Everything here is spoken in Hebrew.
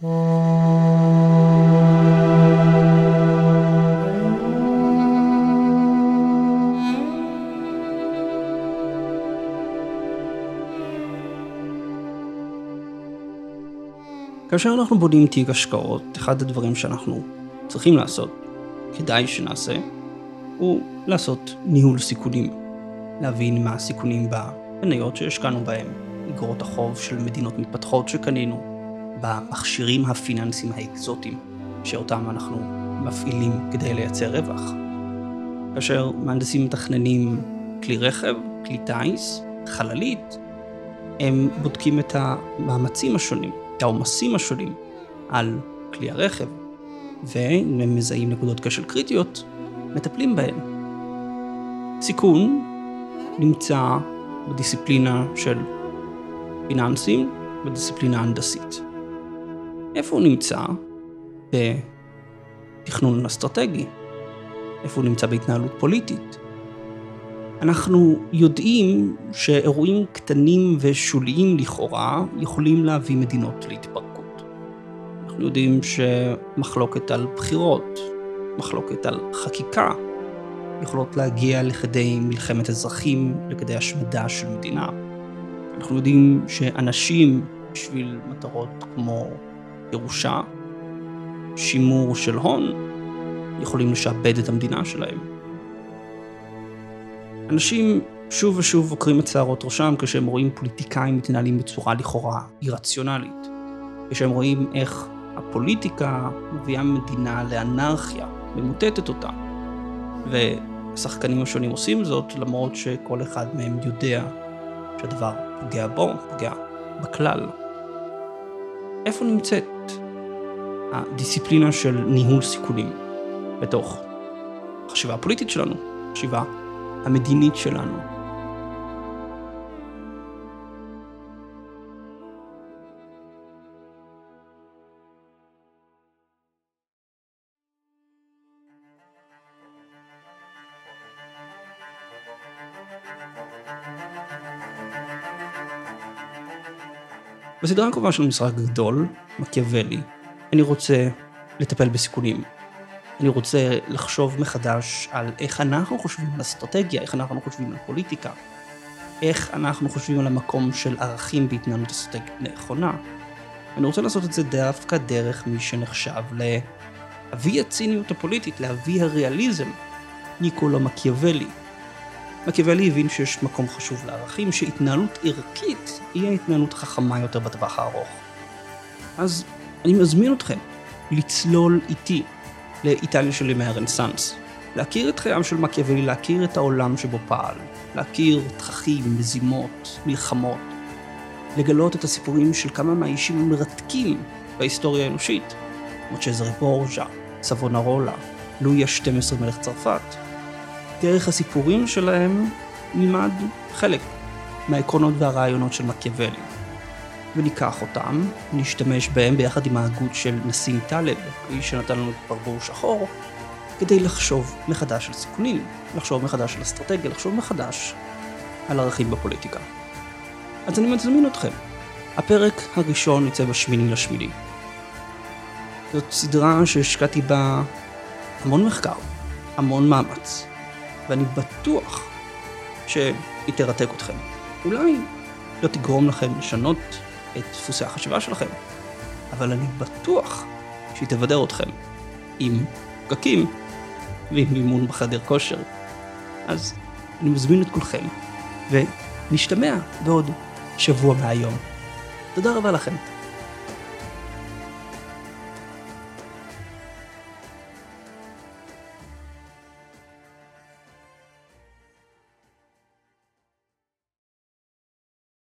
כאשר אנחנו בונים תיק השקעות, אחד הדברים שאנחנו צריכים לעשות, כדאי שנעשה, הוא לעשות ניהול סיכונים. להבין מה הסיכונים במניות שהשקענו בהם, אגרות החוב של מדינות מתפתחות שקנינו, במכשירים הפיננסיים האקזוטיים שאותם אנחנו מפעילים כדי לייצר רווח. כאשר מהנדסים מתכננים כלי רכב, כלי טיס, חללית, הם בודקים את המאמצים השונים, את העומסים השונים על כלי הרכב, ואם הם מזהים נקודות כשל קריטיות, מטפלים בהן. סיכון נמצא בדיסציפלינה של פיננסים, בדיסציפלינה הנדסית. איפה הוא נמצא? בתכנון אסטרטגי. איפה הוא נמצא בהתנהלות פוליטית? אנחנו יודעים שאירועים קטנים ושוליים לכאורה יכולים להביא מדינות להתפרקות. אנחנו יודעים שמחלוקת על בחירות, מחלוקת על חקיקה, יכולות להגיע לכדי מלחמת אזרחים, לכדי השמדה של מדינה. אנחנו יודעים שאנשים, בשביל מטרות כמו ירושה, שימור של הון, יכולים לשעבד את המדינה שלהם. אנשים שוב ושוב עוקרים את שערות ראשם כשהם רואים פוליטיקאים מתנהלים בצורה לכאורה אירציונלית. כשהם רואים איך הפוליטיקה מביאה מדינה לאנרכיה, ממוטטת אותה. והשחקנים השונים עושים זאת, למרות שכל אחד מהם יודע שהדבר פוגע בו, פוגע בכלל. איפה נמצאת הדיסציפלינה של ניהול סיכונים בתוך החשיבה הפוליטית שלנו, החשיבה המדינית שלנו. בסדרה הקרובה של משחק גדול, מקיאוולי, אני רוצה לטפל בסיכונים. אני רוצה לחשוב מחדש על איך אנחנו חושבים על אסטרטגיה, איך אנחנו חושבים על פוליטיקה, איך אנחנו חושבים על המקום של ערכים בהתנהלות אסטרטגית נכונה. אני רוצה לעשות את זה דווקא דרך מי שנחשב לאבי הציניות הפוליטית, לאבי הריאליזם, ניקולו מקיאוולי. מקיאוולי הבין שיש מקום חשוב לערכים, שהתנהלות ערכית היא ההתנהלות החכמה יותר בטווח הארוך. אז אני מזמין אתכם לצלול איתי לאיטליה של ימי הרנסאנס. להכיר את חייו של מקיאוולי, להכיר את העולם שבו פעל, להכיר תככים, מזימות, מלחמות, לגלות את הסיפורים של כמה מהאישים המרתקים בהיסטוריה האנושית, כמו צ'זרי בורג'ה, סבונרולה, לואי ה-12 מלך צרפת. דרך הסיפורים שלהם נלמד חלק מהעקרונות והרעיונות של מקיאוולי. וניקח אותם, נשתמש בהם ביחד עם ההגות של נסים טלב, האיש שנתן לנו את ברבור שחור, כדי לחשוב מחדש על סיכונים, לחשוב מחדש על אסטרטגיה, לחשוב מחדש על ערכים בפוליטיקה. אז אני מזמין אתכם. הפרק הראשון יצא בשמיני לשמיני. זאת סדרה שהשקעתי בה המון מחקר, המון מאמץ, ואני בטוח שהיא תרתק אתכם. אולי לא תגרום לכם לשנות את דפוסי החשיבה שלכם, אבל אני בטוח שהיא תבדר אתכם עם פקקים ועם מימון בחדר כושר. אז אני מזמין את כולכם, ונשתמע בעוד שבוע מהיום. תודה רבה לכם.